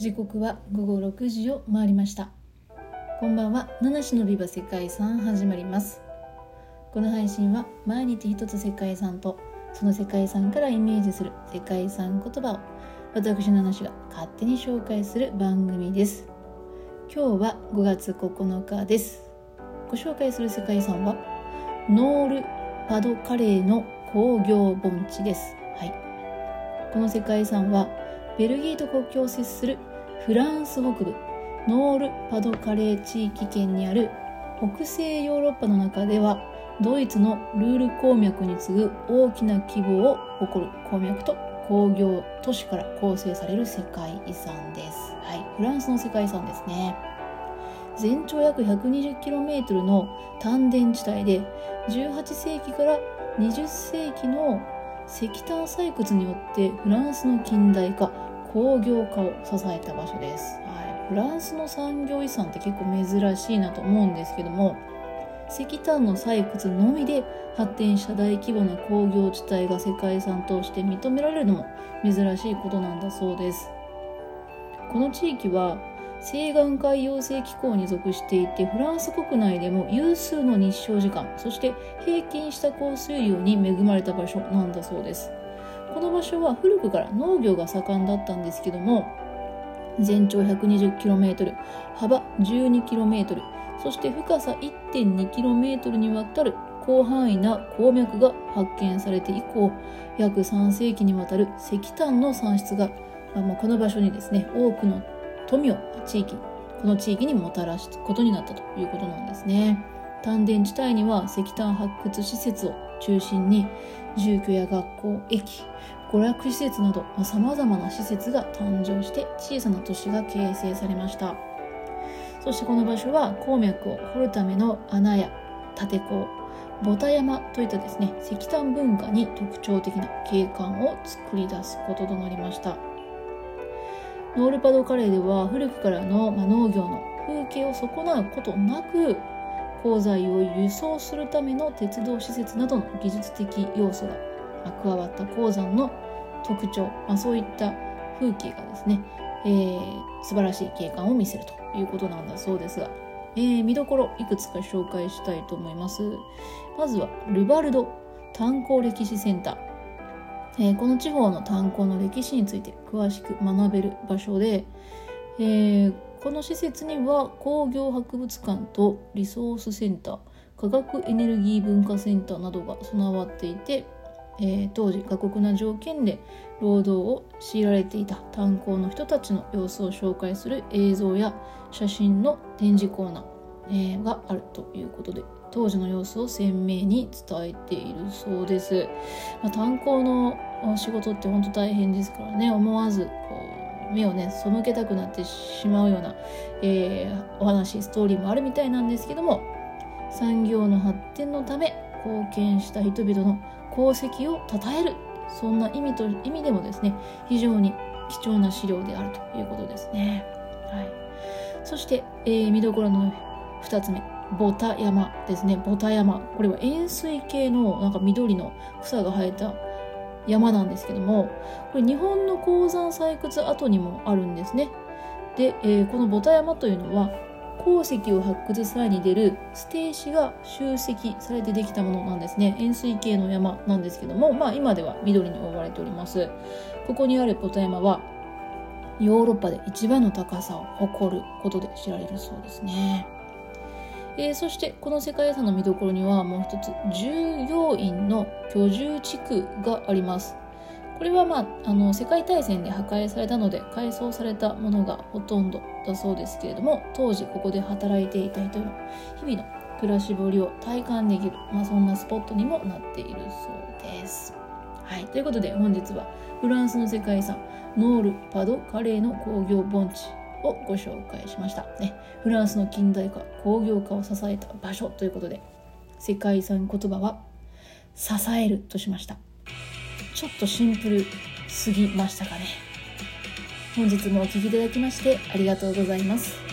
時刻は午後6時を回りました。こんばんは。七種のビバ世界遺産始まります。この配信は毎日一つ世界遺産とその世界遺産からイメージする世界遺産言葉を私七種が勝手に紹介する番組です。今日は5月9日です。ご紹介する世界遺産はノールパドカレーの工業盆地です。はい。この世界遺産はベルギーと国境を接するフランス北部ノールパドカレー地域圏にある北西ヨーロッパの中ではドイツのルール鉱脈に次ぐ大きな規模を誇る鉱脈と工業都市から構成される世界遺産です。はい、フランスの世界遺産ですね。全長約 120km の丹田地帯で18世紀から20世紀の石炭採掘によってフランスの近代化工業化を支えた場所です、はい、フランスの産業遺産って結構珍しいなと思うんですけども石炭の採掘のみで発展した大規模な工業地帯が世界遺産として認められるのも珍しいことなんだそうです。この地域は西岸海洋性気候に属していてフランス国内でも有数の日照時間そして平均した降水量に恵まれた場所なんだそうです。この場所は古くから農業が盛んだったんですけども全長 120km 幅 12km そして深さ 1.2km にわたる広範囲な鉱脈が発見されて以降約3世紀にわたる石炭の産出が、まあ、この場所にですね多くの富を地域この地域にもたらすことになったということなんですね。丹田地帯には石炭発掘施設を中心に住居や学校駅娯楽施設などさまざ、まな施設が誕生して小さな都市が形成されました。そしてこの場所は鉱脈を掘るための穴や立坑ボタ山といったですね石炭文化に特徴的な景観を作り出すこととなりました。ノールパドカレーでは古くからの、農業の風景を損なうことなく鋼材を輸送するための鉄道施設などの技術的要素が加わった鉱山の特徴、まあ、そういった風景がですね、えー、素晴らしい景観を見せるということなんだそうですが、えー、見どころいくつか紹介したいと思います。まずはルバルド炭鉱歴史センター。えー、この地方の炭鉱の歴史について詳しく学べる場所で、えー、この施設には工業博物館とリソースセンター科学エネルギー文化センターなどが備わっていて、えー、当時過酷な条件で労働を強いられていた炭鉱の人たちの様子を紹介する映像や写真の展示コーナー、えー、があるということで当時の様子を鮮明に伝えているそうです。まあ、炭鉱の仕事って本当大変ですからね思わずこう目をね背けたくなってしまうような、えー、お話ストーリーもあるみたいなんですけども産業の発展のため貢献した人々の功績を称えるそんな意味と意味でもですね非常に貴重な資料であるということですね。はい、そして、えー、見どころの2つ目ボタ山ですね。ボタ山これは円錐形のなんか緑の草が生えた山なんですけどもこれ日本の鉱山採掘跡にもあるんですね。で、えー、このボタ山というのは鉱石を発掘する際に出る捨て石が集積されてできたものなんですね。円錐形の山なんですけどもまあ今では緑に覆われております。ここにあるボタ山はヨーロッパで一番の高さを誇ることで知られるそうですね。えー、そしてこの世界遺産の見どころにはもう一つ従業員の居住地区がありますこれはまああの世界大戦で破壊されたので改装されたものがほとんどだそうですけれども当時ここで働いていた人の日々の暮らしぶりを体感できる、まあ、そんなスポットにもなっているそうです。はい、ということで本日はフランスの世界遺産ノール・パド・カレーの工業盆地をご紹介しました、ね、フランスの近代化工業化を支えた場所ということで世界遺産言葉は支えるとしました。ちょっとシンプルすぎましたかね。本日もお聴きいただきましてありがとうございます。